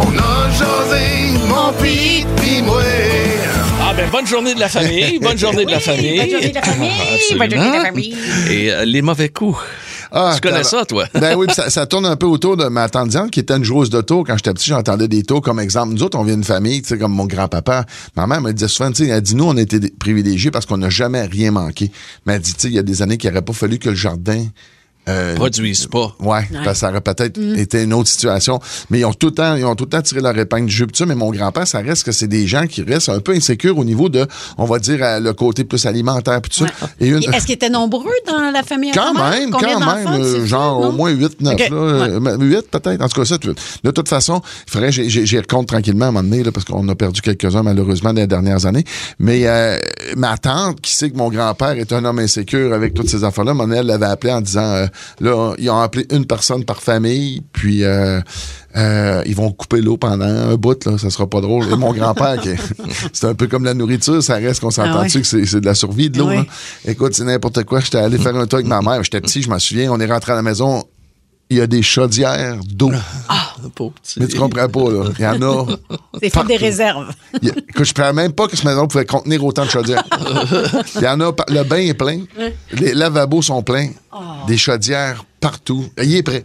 On a jasé, mon pis pis moi. Ah ben bonne journée de la famille, bonne journée de la famille. Bonne journée de la famille. Bonne journée de la famille. Et euh, les mauvais coups. Ah, tu connais ça, toi? Ben oui, puis ça, ça tourne un peu autour de ma tante Diane, qui était une joueuse de tour. Quand j'étais petit, j'entendais des tours comme exemple. Nous autres, on vient d'une famille, tu sais, comme mon grand-papa. Ma mère me disait souvent, tu sais, elle dit, nous, on était privilégiés parce qu'on n'a jamais rien manqué. Mais elle dit, tu sais, il y a des années qu'il n'aurait pas fallu que le jardin... euh, Produisent pas. Ouais, parce que ça aurait peut-être été une autre situation. Mais ils ont tout le temps, ils ont tout le temps tiré leur épingle du jeu. mais mon grand-père, ça reste que c'est des gens qui restent un peu insécures au niveau de, on va dire, euh, le côté plus alimentaire puis tout ça. Et une- Est-ce qu'ils étaient nombreux dans la famille? quand même, Combien quand même, euh, genre au moins 8, 9, Ok, là, mais 8 peut-être, en tout cas 7, 8. De toute façon, il faudrait, j'ai recompte tranquillement à un moment donné, là, parce qu'on a perdu quelques-uns malheureusement dans les dernières années. Mais euh, ma tante, qui sait que mon grand-père est un homme insécure avec toutes ces affaires-là, mon elle l'avait appelé en disant, euh, là, ils ont appelé une personne par famille, puis euh, euh, ils vont couper l'eau pendant un bout, là, ça sera pas drôle. Et mon grand-père, c'est un peu comme la nourriture, ça reste qu'on s'entend Ah ouais. que c'est de la survie de l'eau. Oui. là. Écoute, c'est n'importe quoi. J'étais allé faire un tour avec ma mère. J'étais petit, je m'en souviens. On est rentré à la maison. Il y a des chaudières d'eau. Pauvre petit. Mais tu comprends pas, là. Il y en a. C'est fait des réserves. Il y a- que je ne savais même pas que cette maison pouvait contenir autant de chaudières. Il y en a. Le bain est plein. Les lavabos sont pleins. Des chaudières partout. Il est prêt.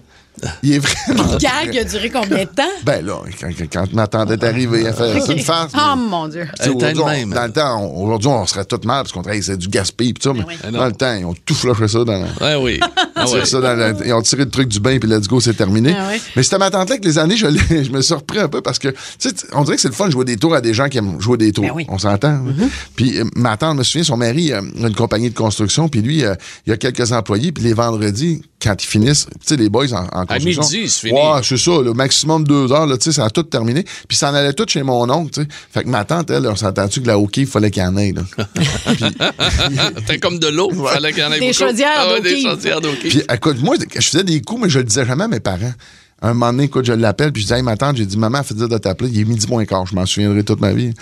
Il est vraiment. Le gag prêt. a duré combien de temps? Ben là, quand, quand- quand ma tante est arrivée, elle fait ça une face. Oh mon Dieu. On-. Dans le temps, on- aujourd'hui, on serait tout mal parce qu'on travaille, c'est du gaspille pis ça, mais oui. dans le temps, ils ont tout flushé ça dans la- Ouais, oui. Ah, ouais. ça, dans la- ils ont tiré le truc du bain, puis let's go, c'est terminé. Ah ouais. Mais c'était ma tante-là que les années, je, me suis repris un peu parce que, tu sais, on dirait que c'est le fun de jouer des tours à des gens qui aiment jouer des tours. Ben oui. Mm-hmm. On s'entend. hein? Puis euh, ma tante, je me souviens, son mari euh, a une compagnie de construction, puis lui, euh, il y a quelques employés, puis les vendredis, quand ils finissent, tu sais, les boys en, en construction. midi, c'est fini. Ouais, c'est ça, le maximum deux heures, là, tu sais, ça a tout terminé. Puis ça en allait tout chez mon oncle, tu sais. Fait que ma tante, elle, on s'entend-tu que la hockey, il fallait qu'il y en ait, là. C'était comme de l'eau. Fallait qu'il y en ait Des beaucoup. chaudières Ah ouais, Des chaudières d'Oki. Puis, écoute, moi, je faisais des coups, mais je le disais jamais à mes parents. Un moment donné, écoute, je l'appelle, puis je dis, hey, ma tante, j'ai dit, maman, fait dire de t'appeler. Il est midi moins quart, je m'en souviendrai toute ma vie.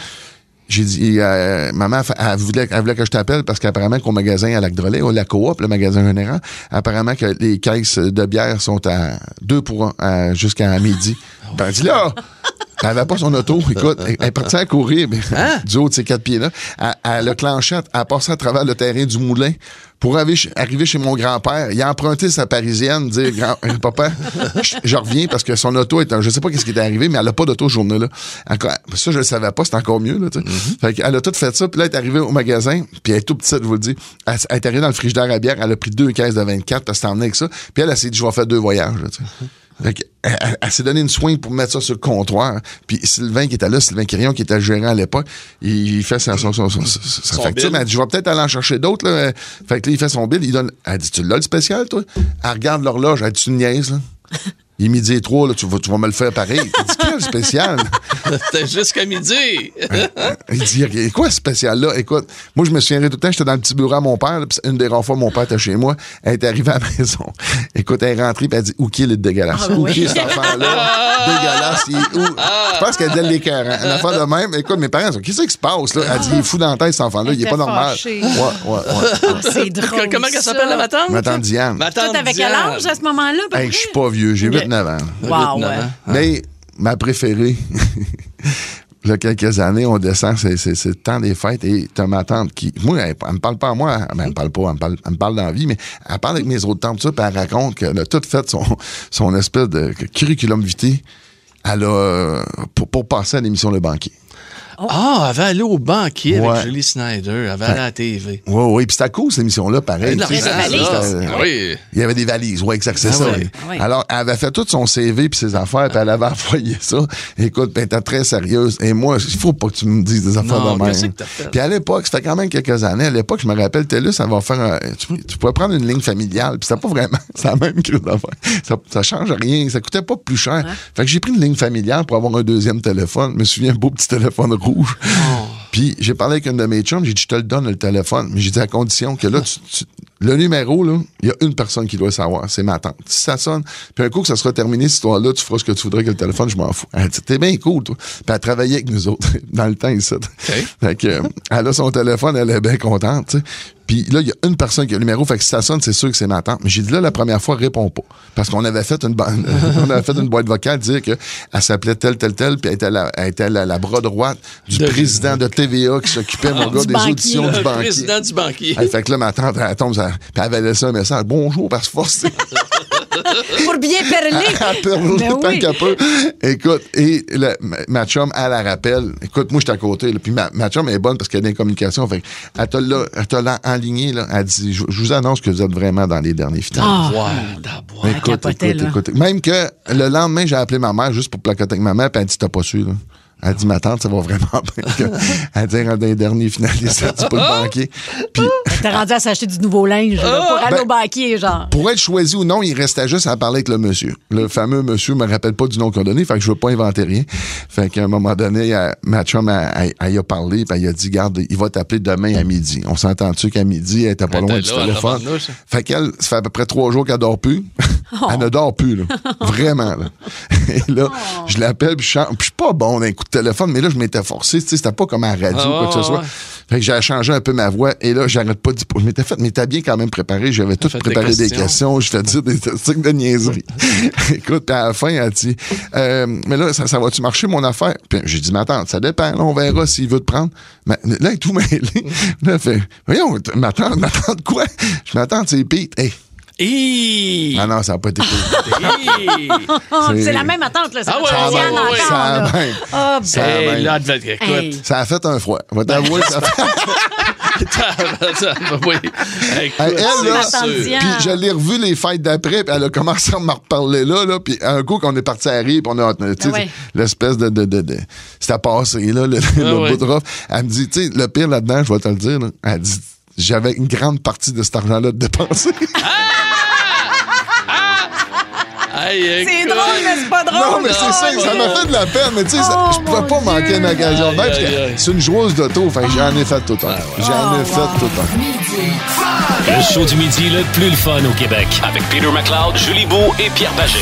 J'ai dit, euh, maman, elle, voulait, elle voulait que je t'appelle parce qu'apparemment qu'au magasin à Lac Drolet, ou la coop, le magasin général, apparemment que les caisses de bière sont à deux pour un à- jusqu'à midi. Ben, dit là, elle avait pas son auto. Écoute, elle, elle est partie à courir, mais, du haut de ses quatre pieds-là. Elle, elle a clenché, elle a passé à travers le terrain du moulin pour arriver chez, mon grand-père. Il a emprunté sa parisienne, dire, grand, euh, papa, je, je reviens parce que son auto est un, je sais pas qu'est-ce qui est arrivé, mais elle a pas d'auto ce journée-là. Encore- Ça, je le savais pas, c'est encore mieux, là, sais. Fait qu'elle a tout fait ça, puis là, elle est arrivée au magasin, puis elle est tout petite, je vous le dis. Elle, elle est arrivée dans le frigidaire à bière, elle a pris deux caisses de 24, parce s'en venait avec ça, puis elle, elle s'est dit, je vais faire deux voyages, là. Fait que, elle, elle- elle s'est donné une soin pour mettre ça sur le comptoir. Puis Sylvain qui était là, Sylvain Quirion qui était gérant à l'époque, il, il fait sa, son, son, son- Son facture. Mais elle dit, je vais peut-être aller en chercher d'autres. Là. Fait que là, il fait son bill, il donne. Elle dit, tu l'as le spécial, toi? Elle regarde l'horloge, elle dit, tu niaises, là? Il est midi et trois, là, tu vas, tu vas me le faire pareil. Elle dit, quel spécial? C'était jusqu'à midi. Il dit, il y a quoi ce spécial-là? Écoute, moi, je me souviendrai tout le temps, j'étais dans le petit bureau à mon père, là, puis une des rares fois, mon père était chez moi. Elle est arrivée à la maison. Écoute, elle est rentrée, puis elle dit, où qui est dégueulasse? Ah, où oui. qui est cet enfant-là? dégueulasse, il est où? Je pense qu'elle dit l'écœurant. Une affaire de même. Écoute, mes parents, qu'est-ce qui se passe, là? Elle dit, il est fou dans la tête, cet enfant-là, il est pas normal. Ouais, ouais, ouais. C'est drôle. Comment elle ça. s'appelle, la ma tante? Ma tante Diane. Ma tante t'avais quel âge à ce moment-là? Hey, je suis pas vieux, j'ai. 8-9 ans. Wow, Huit, neuf ouais. ans. Mais ma préférée, il y a quelques années, on descend, c'est, le temps des fêtes et t'as ma tante qui, moi, elle, elle me parle pas à moi, elle me parle pas, elle me parle, elle me parle dans la vie, mais elle parle avec mes autres tantes, puis elle raconte qu'elle a tout fait son, son espèce de curriculum vitae. Elle a, pour, pour passer à l'émission Le Banquier. Ah, elle avait allé au banquier Ouais. avec Julie Snyder. Elle avait allé à la TV. Oui, oui, puis c'était cool, cette émission-là, pareil. Tu sais, avait des c'était- valises. c'était- Ah oui. Il y avait des valises, oui, exact, c'est Ah ça. ouais. oui. Ah ouais. Alors, elle avait fait tout son CV puis ses affaires, puis elle avait envoyé ça. Écoute, elle était très sérieuse. Et moi, il faut pas que tu me dises des affaires Non, de même. Puis à l'époque, ça fait quand même quelques années, à l'époque, je me rappelle, TELUS, ça va faire un- tu, tu pouvais prendre une ligne familiale, puis c'était pas vraiment, c'est la même crise d'affaires. Ça, ça change rien, ça coûtait pas plus cher. Fait que j'ai pris une ligne familiale pour avoir un deuxième téléphone. Je me souviens, un beau petit téléphone rouge. Oh. Puis j'ai parlé avec une de mes chums, j'ai dit, je te le donne, le téléphone. Mais j'ai dit, à condition que là, tu- tu- le numéro, là, il y a une personne qui doit savoir, c'est ma tante. Si ça sonne, puis un coup que ça sera terminé, cette histoire-là, tu feras ce que tu voudrais que le téléphone, je m'en fous. Elle dit, t'es bien cool, toi. Puis elle travaillait avec nous autres, dans le temps, ici. Fait que, euh, elle a son téléphone, elle est bien contente, tu sais. Puis là, il y a une personne qui a le numéro, fait que si ça sonne, c'est sûr que c'est ma tante. Mais j'ai dit là, la première fois, réponds pas. Parce qu'on avait fait une, ba- on avait fait une boîte vocale dire qu'elle s'appelait telle, telle, telle, puis elle était la, elle était la, la bras droite du De- président de TVA qui s'occupait, mon gars, des banquier. auditions Le du banquier. président du banquier. Hey, fait que là, ma tante, elle tombe, ça, puis elle avait laissé un message. Bonjour, parce que force, Pour bien perler. Ben le temps oui. qu'elle peut. Écoute, et le- ma, chum, elle la rappelle. Écoute, moi, j'étais à côté. là, puis ma, ma chum est bonne parce qu'elle a des communications. Fait elle t'a là, elle t'a là elle dit, je, je vous annonce que vous êtes vraiment dans les derniers finales. Ah. Ouais, d'abord. Elle Écoute, écoute, écoute. Même que le lendemain, j'ai appelé ma mère juste pour placoter avec ma mère, puis elle dit T'as pas su, là. Elle dit Ma tante, ça va vraiment bien. que- Elle dit dans les derniers finalistes, elle dit pas le banquier. Puis T'es rendu à s'acheter du nouveau linge là, pour aller Ben- au banquier, genre. pour être choisi ou non, il restait juste à parler avec le monsieur. Le fameux monsieur me rappelle pas du nom qu'on a donné, fait que je veux pas inventer rien. Fait qu'à un moment donné, elle- ma chum, elle, elle- elle y a parlé, puis elle a dit, garde, il va t'appeler demain à midi. On s'entend-tu qu'à midi, elle était pas Elle loin était du là, téléphone? Fait qu'elle, ça fait à peu près trois jours qu'elle dort plus. Elle ne dort plus, là. Vraiment, là. Et là, je l'appelle, puis je chante. Puis je suis pas bon d'un coup de téléphone, mais là, je m'étais forcé, tu sais, c'était pas comme à la radio Ah, ou quoi que ce soit. Fait que j'ai changé un peu ma voix, et là, j'arrête pas d'y... Je m'étais fait, mais t'as bien quand même préparé, j'avais tout préparé des questions. je fais dire des trucs de niaiserie. Écoute, à la fin, elle dit, euh, mais là, ça, ça va-tu marcher, mon affaire? Puis j'ai dit, ma tante, ça dépend, là, on verra s'il veut te prendre. Mais là, il est tout mêlé. Là, elle fait, voyons, t- ma tante, ma tante quoi? Je m'attends, c'est Pete. Hey. Hi! Ah non, ça n'a pas été! Ah, c'est- c'est la même attente, là. Ça Ah ouais, changer ouais, ouais, ouais. Ça a même. Ah, Ça a même. là, écoute, Hey. Ça a fait un froid. Va t'avouer, ça a fait... ça- oui. Écoute, Elle, là. Puis je l'ai revu les fêtes d'après, puis elle a commencé à me reparler là, là, puis un coup qu'on est parti à rire, puis on a, tu sais, Ah ouais. l'espèce de, de, de, de- c'était passé, là, le, le Ah ouais. bout de rough. Elle me dit, tu sais, le pire là-dedans, je vais te le dire, là, elle dit, j'avais une grande partie de cet argent-là de dépenser. Hey, C'est drôle, mais c'est pas drôle. non, mais c'est ça, ça m'a fait de la peine, mais tu sais, Oh, je pouvais pas manquer une occasion de même, Aïe, parce que aïe, aïe. c'est une joueuse d'auto, fait j'en ai fait tout le temps. J'en Oh, ai fait tout le temps. Le show du midi le plus le fun au Québec. Avec Peter McLeod, Julie Beau et Pierre Pagé.